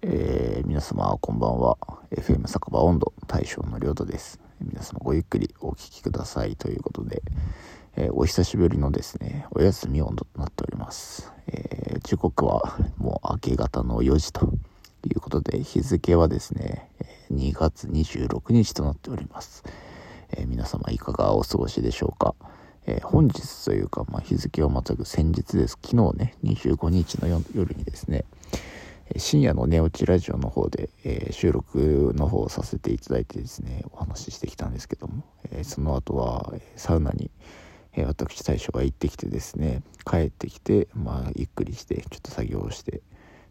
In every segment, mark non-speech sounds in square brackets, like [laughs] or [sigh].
えー、皆様こんばんは。FM 酒場温度大将の亮太です。皆様ごゆっくりお聴きくださいということで、えー、お久しぶりのですねお休み温度となっております、えー、時刻はもう明け方の4時ということで日付はですね2月26日となっております、え皆様いかがお過ごしでしょうか。え、本日というか、まあ、日付はまたぐ先日です。昨日ね、25日の夜にですね、深夜の寝落ちラジオの方で、えー、収録の方をさせていただいてですねお話ししてきたんですけども、えー、その後はサウナに、え、私大将が行ってきてですね帰ってきて、まあ、ゆっくりしてちょっと作業をして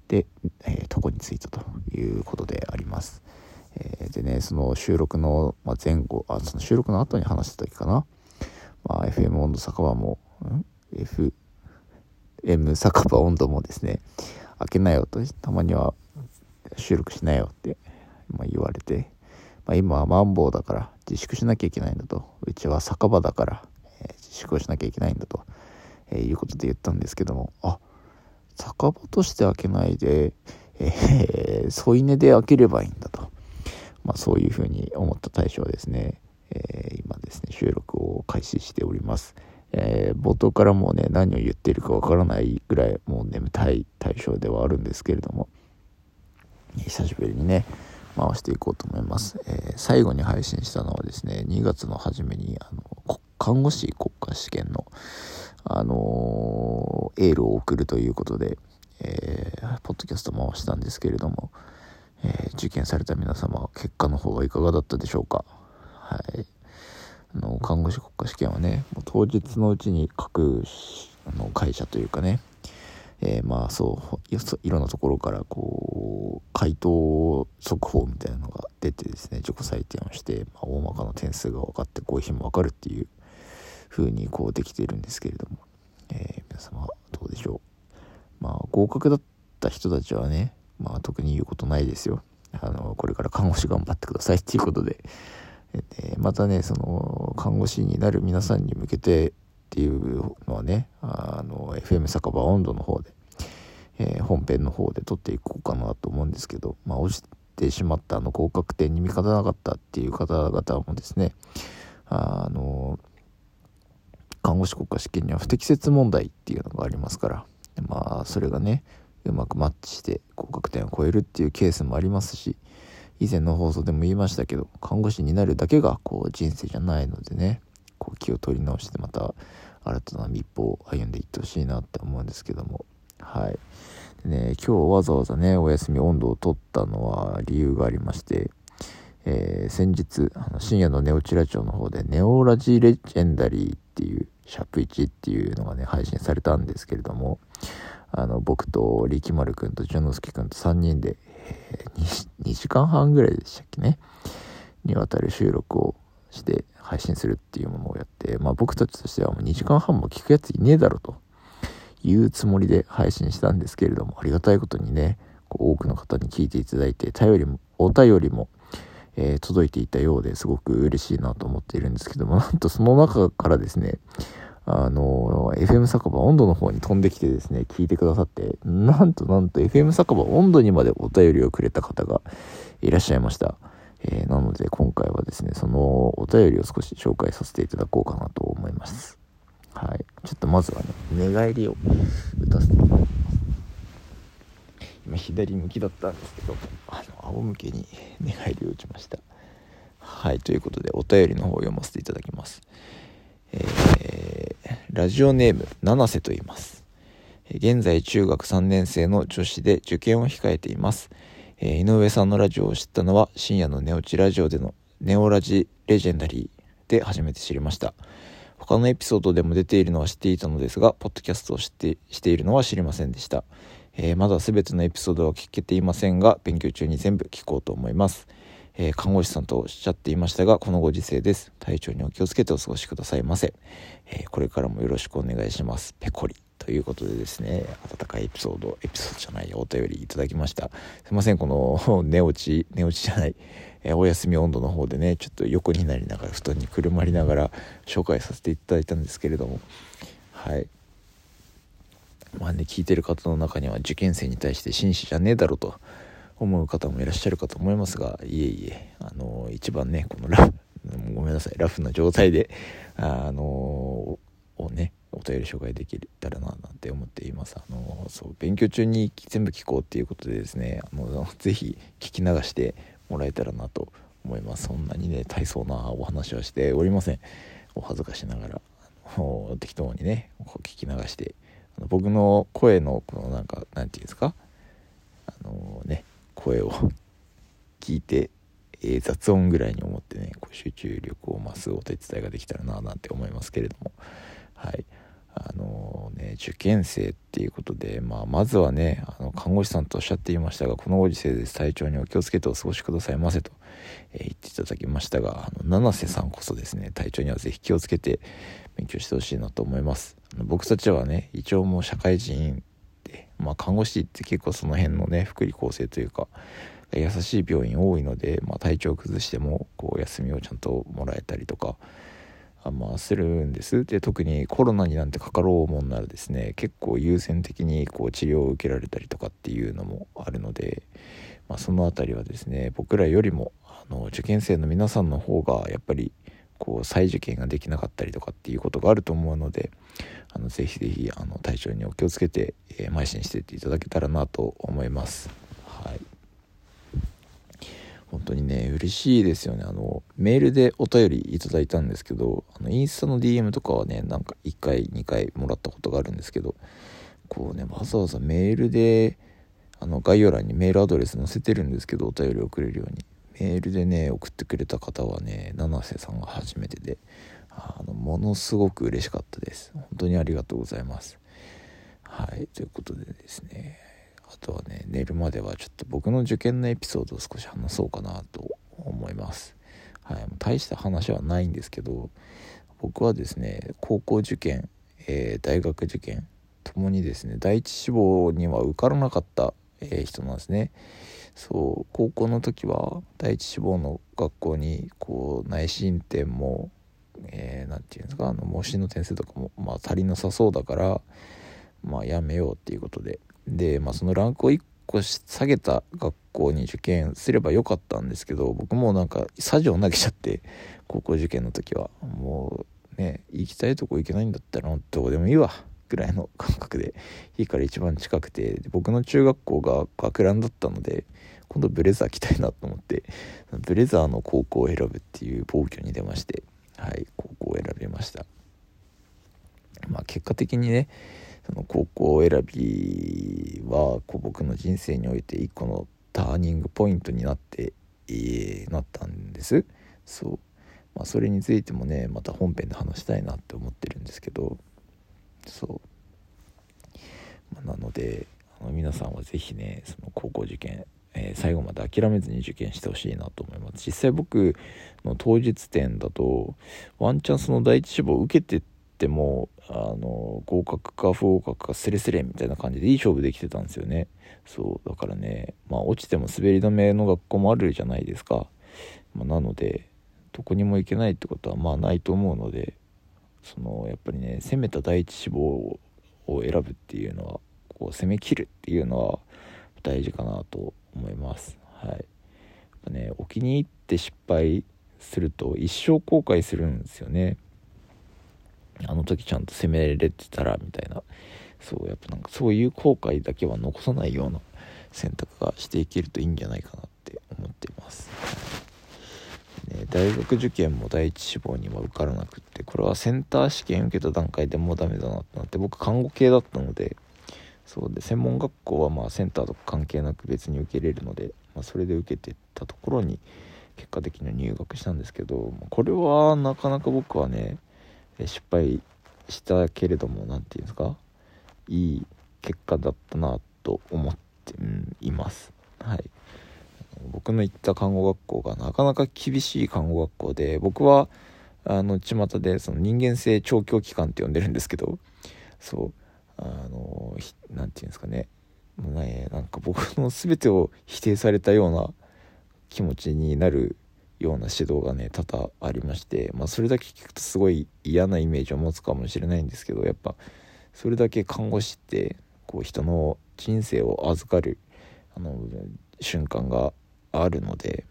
で、えー、床に着いたということであります、えでねその収録の、前後あその収録の後に話した時かな、まあ、FM 温度酒場も、ん？FM 酒場温度もですね開けなよとたまには収録しなよって、まあ、言われて、まあ、今はマンボウだから自粛しなきゃいけないんだと。うちは酒場だから、えー、自粛をしなきゃいけないんだと、えー、いうことで言ったんですけども。あ酒場として開けないで、えー、添い寝で開ければいいんだと、まあ、そういうふうに思った対象はですね、えー、今ですね収録を開始しております。えー、冒頭からもうね何を言っているかわからないぐらいもう眠たい対象ではあるんですけれども久しぶりにね回していこうと思います、えー、最後に配信したのはですね2月の初めにあの看護師国家試験のあのー、エールを送るということで、えー、ポッドキャスト回したんですけれども、え受験された皆様結果の方はいかがだったでしょうか？はい。あの看護師国家試験はねもう当日のうちに各あの会社というかね、えー、まあそういろんなところからこう回答速報みたいなのが出てですね自己採点をして、まあ、大まかな点数が分かって合否も分かるっていう風にこうできているんですけれども、えー、皆様どうでしょう。まあ合格だった人たちはねまあ特に言うことないですよ。あのこれから看護師頑張ってくださいっていうことで。でまたねその看護師になる皆さんに向けてっていうのはねあの FM 酒場温度の方で、えー、本編の方で撮っていこうかなと思うんですけど、まあ、落ちてしまったあの合格点に見方なかったっていう方々もですねあの看護師国家試験には不適切問題っていうのがありますからまあそれがねうまくマッチして合格点を超えるっていうケースもありますし以前の放送でも言いましたけど看護師になるだけがこう人生じゃないのでねこう気を取り直してまた新たな一歩を歩んでいってほしいなって思うんですけども。はい。でね今日わざわざねお休み温度を取ったのは理由がありましてえー、先日あの深夜のネオチラチョの方でネオラジレジェンダリーっていうシャープ1っていうのがね配信されたんですけれどもあの僕と力丸くんと淳之介くんと3人で、2, 時間半ぐらいでしたっけね。にわたる収録をして配信するっていうものをやって、まあ、僕たちとしてはもう2時間半も聞くやついねえだろと。いうつもりで配信したんですけれどもありがたいことにねこう多くの方に聞いていただいて頼りもお便りも、えー、届いていたようですごく嬉しいなと思っているんですけどもなんとその中からですねあの、FM 酒場温度の方に飛んできてですね、聞いてくださって、なんとなんと FM 酒場温度にまでお便りをくれた方がいらっしゃいました。えー、なので今回はですね、そのお便りを少し紹介させていただこうかなと思います。はい。ちょっとまずはね、寝返りを打たせていただきます。今左向きだったんですけど、あの、仰向けに寝返りを打ちました。はい。ということで、お便りの方を読ませていただきます。えー、ラジオネーム七瀬と言います。現在中学3年生の女子で受験を控えています、えー、井上さんのラジオを知ったのは深夜の寝落ちラジオでのネオラジレジェンダリーで初めて知りました。他のエピソードでも出ているのは知っていたのですがポッドキャストを知ってしているのは知りませんでした、えー、まだ全てのエピソードは聞けていませんが勉強中に全部聞こうと思います。えー、看護師さんとおっしゃっていましたが、このご時世です。体調にお気をつけてお過ごしくださいませ。えー、これからもよろしくお願いします。ペコリ。ということでですね、温かいエピソード、エピソードじゃない、お便りいただきました。すいません、この [laughs] 寝落ち、寝落ちじゃない、えー、お休み温度の方でね、ちょっと横になりながら、布団にくるまりながら紹介させていただいたんですけれども、はい。まあね、聞いてる方の中には受験生に対して紳士じゃねえだろと思う方もいらっしゃるかと思いますがいえいえあの一番ねこのラフ [laughs] ごめんなさいラフな状態であのをねお便り紹介できたらななんて思っています。あのそう勉強中に全部聞こうっていうことでですねあの [laughs] ぜひ聞き流してもらえたらなと思います。そんなにね大層なお話はしておりません。お恥ずかしながら適当にね聞き流してあの僕の声のこのなんかなんていうんですか？あのね声を聞いて、えー、雑音ぐらいに思ってねこう集中力を増すお手伝いができたらななんて思いますけれども。はい。あのね受験生っていうことで、まあ、まずはねあの看護師さんとおっしゃっていましたがこのご時世です。体調にお気をつけてお過ごしくださいませと、えー、言っていただきましたがあの七瀬さんこそですね体調には是非気をつけて勉強してほしいなと思います。僕たちはね一応もう社会人、まあ、看護師って結構その辺のね福利厚生というか優しい病院多いので、まあ、体調崩してもこう休みをちゃんともらえたりとかあまあするんです。で特にコロナになんてかかろうもんならですね結構優先的にこう治療を受けられたりとかっていうのもあるので、まあ、その辺りはですね僕らよりもあの受験生の皆さんの方がやっぱりこう再受験ができなかったりとかっていうことがあると思うのであのぜひぜひあの体調にお気をつけて、えー、邁進していっていただけたらなと思います。はい。本当にね嬉しいですよね。あのメールでお便りいただいたんですけどあのインスタの DM とかはねなんか1回2回もらったことがあるんですけどこうねわざわざメールであの概要欄にメールアドレス載せてるんですけどお便り送れるように。メールでね送ってくれた方はね七瀬さんが初めてであのものすごく嬉しかったです。本当にありがとうございます。はいということでですね。あとはね寝るまではちょっと僕の受験のエピソードを少し話そうかなと思います。はい大した話はないんですけど僕はですね高校受験、えー、大学受験ともにですね第一志望には受からなかった、えー、人なんですね。そう高校の時は第一志望の学校にこう内申点も何、えー、て言うんですかあの模試の点数とかも、まあ、足りなさそうだからまあやめようっていうことで。で、まあ、そのランクを1個下げた学校に受験すればよかったんですけど僕もなんかさじを投げちゃって高校受験の時は。もうね行きたいとこ行けないんだったらどこでもいいわ。ぐらいの感覚でいいから一番近くて僕の中学校が学ランだったので今度ブレザー着たいなと思ってブレザーの高校を選ぶっていう暴挙に出ましてはい高校を選びました。まあ結果的にねその高校選びはこう僕の人生において一個のターニングポイントになって、えー、なったんです。そう、まあ、それについてもねまた本編で話したいなって思ってるんですけどそう、まあ、なのであの皆さんは是非ねその高校受験、え、最後まで諦めずに受験してほしいなと思います。実際僕の当日点だとワンチャンその第一志望受けてってもあの合格か不合格かスレスレみたいな感じでいい勝負できてたんですよね。そう。だからねまあ落ちても滑り止めの学校もあるじゃないですか、まあ、なのでどこにも行けないってことはまあないと思うのでそのやっぱりね攻めた第一志望を選ぶっていうのはこう攻めきるっていうのは大事かなと思います。はい。やっぱねお気に入って失敗すると一生後悔するんですよね。あの時ちゃんと攻めれてたらみたいな。そうやっぱなんかそういう後悔だけは残さないような選択がしていけるといいんじゃないかなって思っています、ね、大学受験も第一志望には受からなくってこれはセンター試験受けた段階でもうダメだなってなって僕看護系だったのでそうで専門学校はまあセンターとか関係なく別に受けれるので、まあ、それで受けてたところに結果的に入学したんですけどこれはなかなか僕はね失敗したけれども何て言うんですかいい結果だったなと思って、います。はい。僕の行った看護学校がなかなか厳しい看護学校で僕はあの巷でその人間性調教機関って呼んでるんですけどそうあの何て言うんですかね。もうねなんか僕の全てを否定されたような気持ちになるような指導がね多々ありまして、まあ、それだけ聞くとすごい嫌なイメージを持つかもしれないんですけどやっぱそれだけ看護師ってこう人の人生を預かるあの瞬間があるので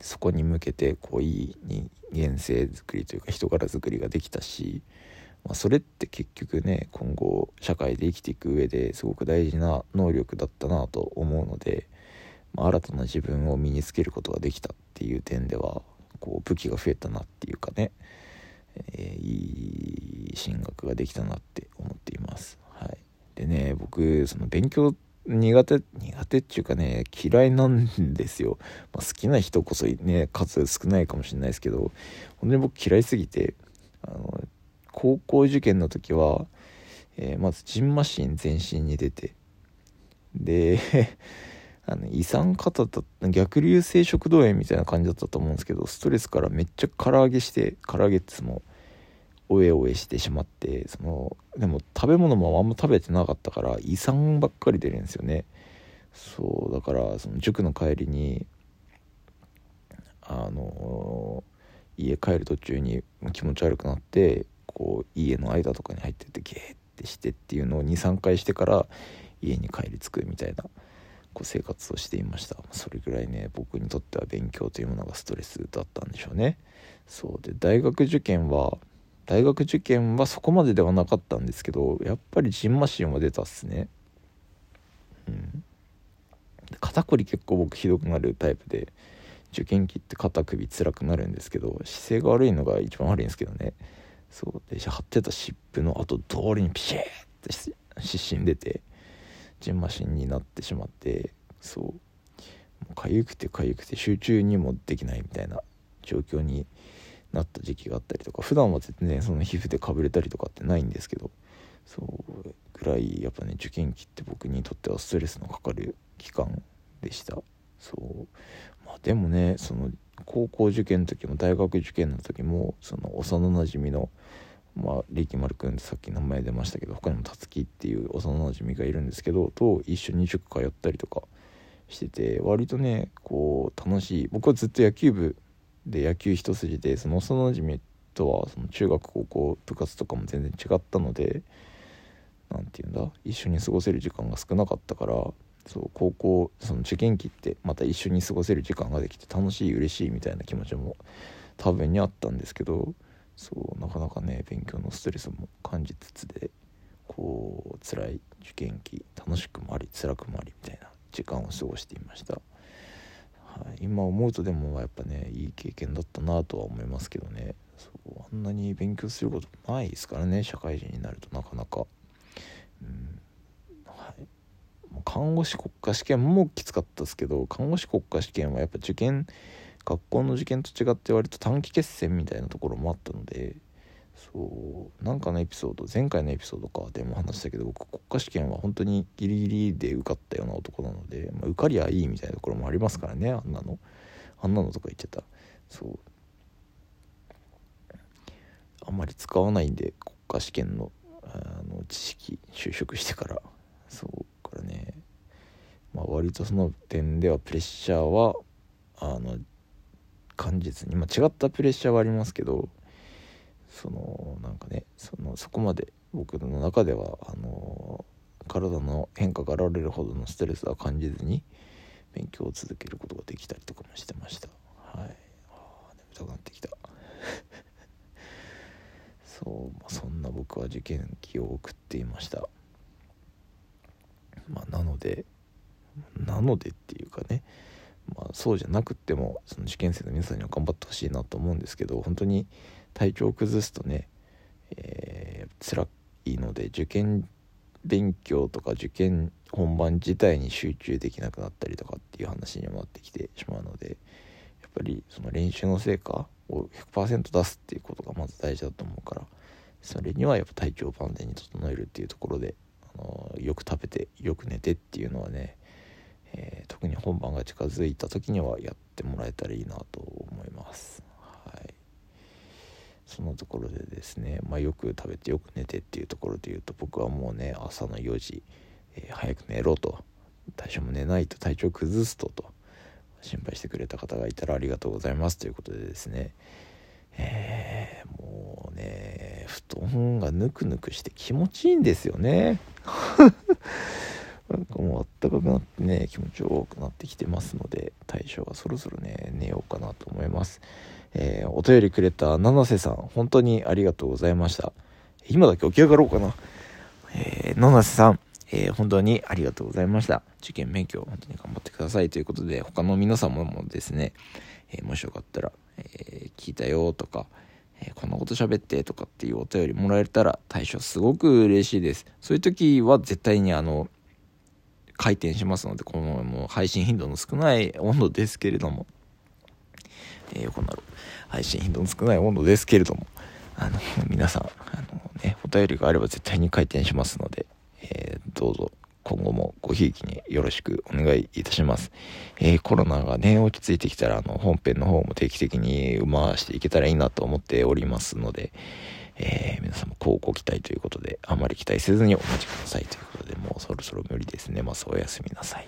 そこに向けてこういい人間性づくりというか人柄づくりができたし、まあ、それって結局ね今後社会で生きていく上ですごく大事な能力だったなと思うので、まあ、新たな自分を身につけることができたっていう点ではこう武器が増えたなっていうかね、えー、いい進学ができたなって思っています。はい、でね僕その勉強苦手苦手っていうかね嫌いなんですよ、まあ、好きな人こそね数少ないかもしれないですけど本当に僕嫌いすぎてあの高校受験の時は、えー、まずジンマシン全身に出てで [laughs] あの胃酸過多だった逆流性食道炎みたいな感じだったと思うんですけどストレスからめっちゃ唐揚げして唐揚げっつもおえおえしてしまってそのでも食べ物もあんま食べてなかったから胃酸ばっかり出るんですよね。そうだからその塾の帰りにあの家帰る途中に気持ち悪くなってこう家の間とかに入っててゲーってしてっていうのを23回してから家に帰り着くみたいなこう生活をしていました。それぐらいね僕にとっては勉強というものがストレスだったんでしょうね。そう。で大学受験は大学受験はそこまでではなかったんですけどやっぱりジンマシンは出たっすね。うん。肩こり結構僕ひどくなるタイプで受験期って肩首辛くなるんですけど姿勢が悪いのが一番悪いんですけどね。そう。で貼ってた湿布の後通りにピシッて湿疹出てジンマシンになってしまってそう痒くて痒くて集中にもできないみたいな状況になった時期があったりとか普段は全然その皮膚でかぶれたりとかってないんですけどそうぐらいやっぱね受験期って僕にとってはストレスのかかる期間でした。そう。まあでもねその高校受験の時も大学受験の時もその幼なじみのまあ、力丸くんってさっき名前出ましたけど他にもたつきっていう幼なじみがいるんですけどと一緒に塾通ったりとかしてて割とねこう楽しい。僕はずっと野球部で野球一筋でその幼なじみとはその中学高校部活とかも全然違ったので何て言うんだ一緒に過ごせる時間が少なかったからそう高校その受験期ってまた一緒に過ごせる時間ができて楽しい嬉しいみたいな気持ちも多分にあったんですけどそうなかなかね勉強のストレスも感じつつでこう辛い受験期楽しくもあり辛くもありみたいな時間を過ごしていました、はい、今思うとでもやっぱねいい経験だったなとは思いますけどね。そうあんなに勉強することないですからね社会人になるとなかなか。うん。はい。看護師国家試験もきつかったですけど看護師国家試験はやっぱ受験学校の受験と違って割と短期決戦みたいなところもあったのでそうなんかのエピソード前回のエピソードかでも話したけど僕国家試験は本当にギリギリで受かったような男なので、まあ、受かりゃいいみたいなところもありますからねあんなの。あんなのとか言っちゃった。そう。あんまり使わないんで国家試験のあの知識就職してから。そうからね。まあ割とその点ではプレッシャーはあの感じずに、まあ、違ったプレッシャーはありますけどそのなんかねそのそこまで僕の中ではあの体の変化が現れるほどのストレスは感じずに勉強を続けることができたりとかもしてました。はい。あ眠たくなってきた。[laughs] そう、まあ、そんな僕は受験期を送っていました。まあなのでなのでっていうかねまあ、そうじゃなくってもその受験生の皆さんには頑張ってほしいなと思うんですけど本当に体調を崩すとね、えー、辛いので受験勉強とか受験本番自体に集中できなくなったりとかっていう話にもなってきてしまうのでやっぱりその練習の成果を100%出すっていうことがまず大事だと思うからそれにはやっぱ体調を万全に整えるっていうところで、あのよく食べてよく寝てっていうのはねえー、特に本番が近づいた時にはやってもらえたらいいなと思います。そのところでですね、まあ、よく食べてよく寝てっていうところで言うと僕はもうね朝の4時、えー、早く寝ろと。最初も寝ないと体調崩すとと。心配してくれた方がいたらありがとうございますということでですね。えー、もうね布団がぬくぬくして気持ちいいんですよね。[laughs] なんかもうあったかくなってね気持ちよくなってきてますので対象はそろそろね寝ようかなと思いますえー、お便りくれた七瀬さん本当にありがとうございました今だけ起き上がろうかなえー、七瀬さんえー、本当にありがとうございました。受験勉強、本当に頑張ってくださいということで、他の皆様もですね、えー、もしよかったら、え、聞いたよとか、えこんなこと喋ってとかっていうお便りもらえたら対象すごく嬉しいです。そういう時は絶対にあの、回転しますので、このもう配信頻度の少ない温度ですけれども、えー、横なる配信頻度の少ない温度ですけれども、あの、皆さん、あのね、お便りがあれば絶対に回転しますので、えー、どうぞ今後もごひいきによろしくお願いいたします。えー、コロナがね、落ち着いてきたら、あの、本編の方も定期的に回していけたらいいなと思っておりますので、えー、皆さんもこうご期待ということで、あまり期待せずにお待ちくださいということで、もうそろそろ無理ですね。まあ、おやすみなさい。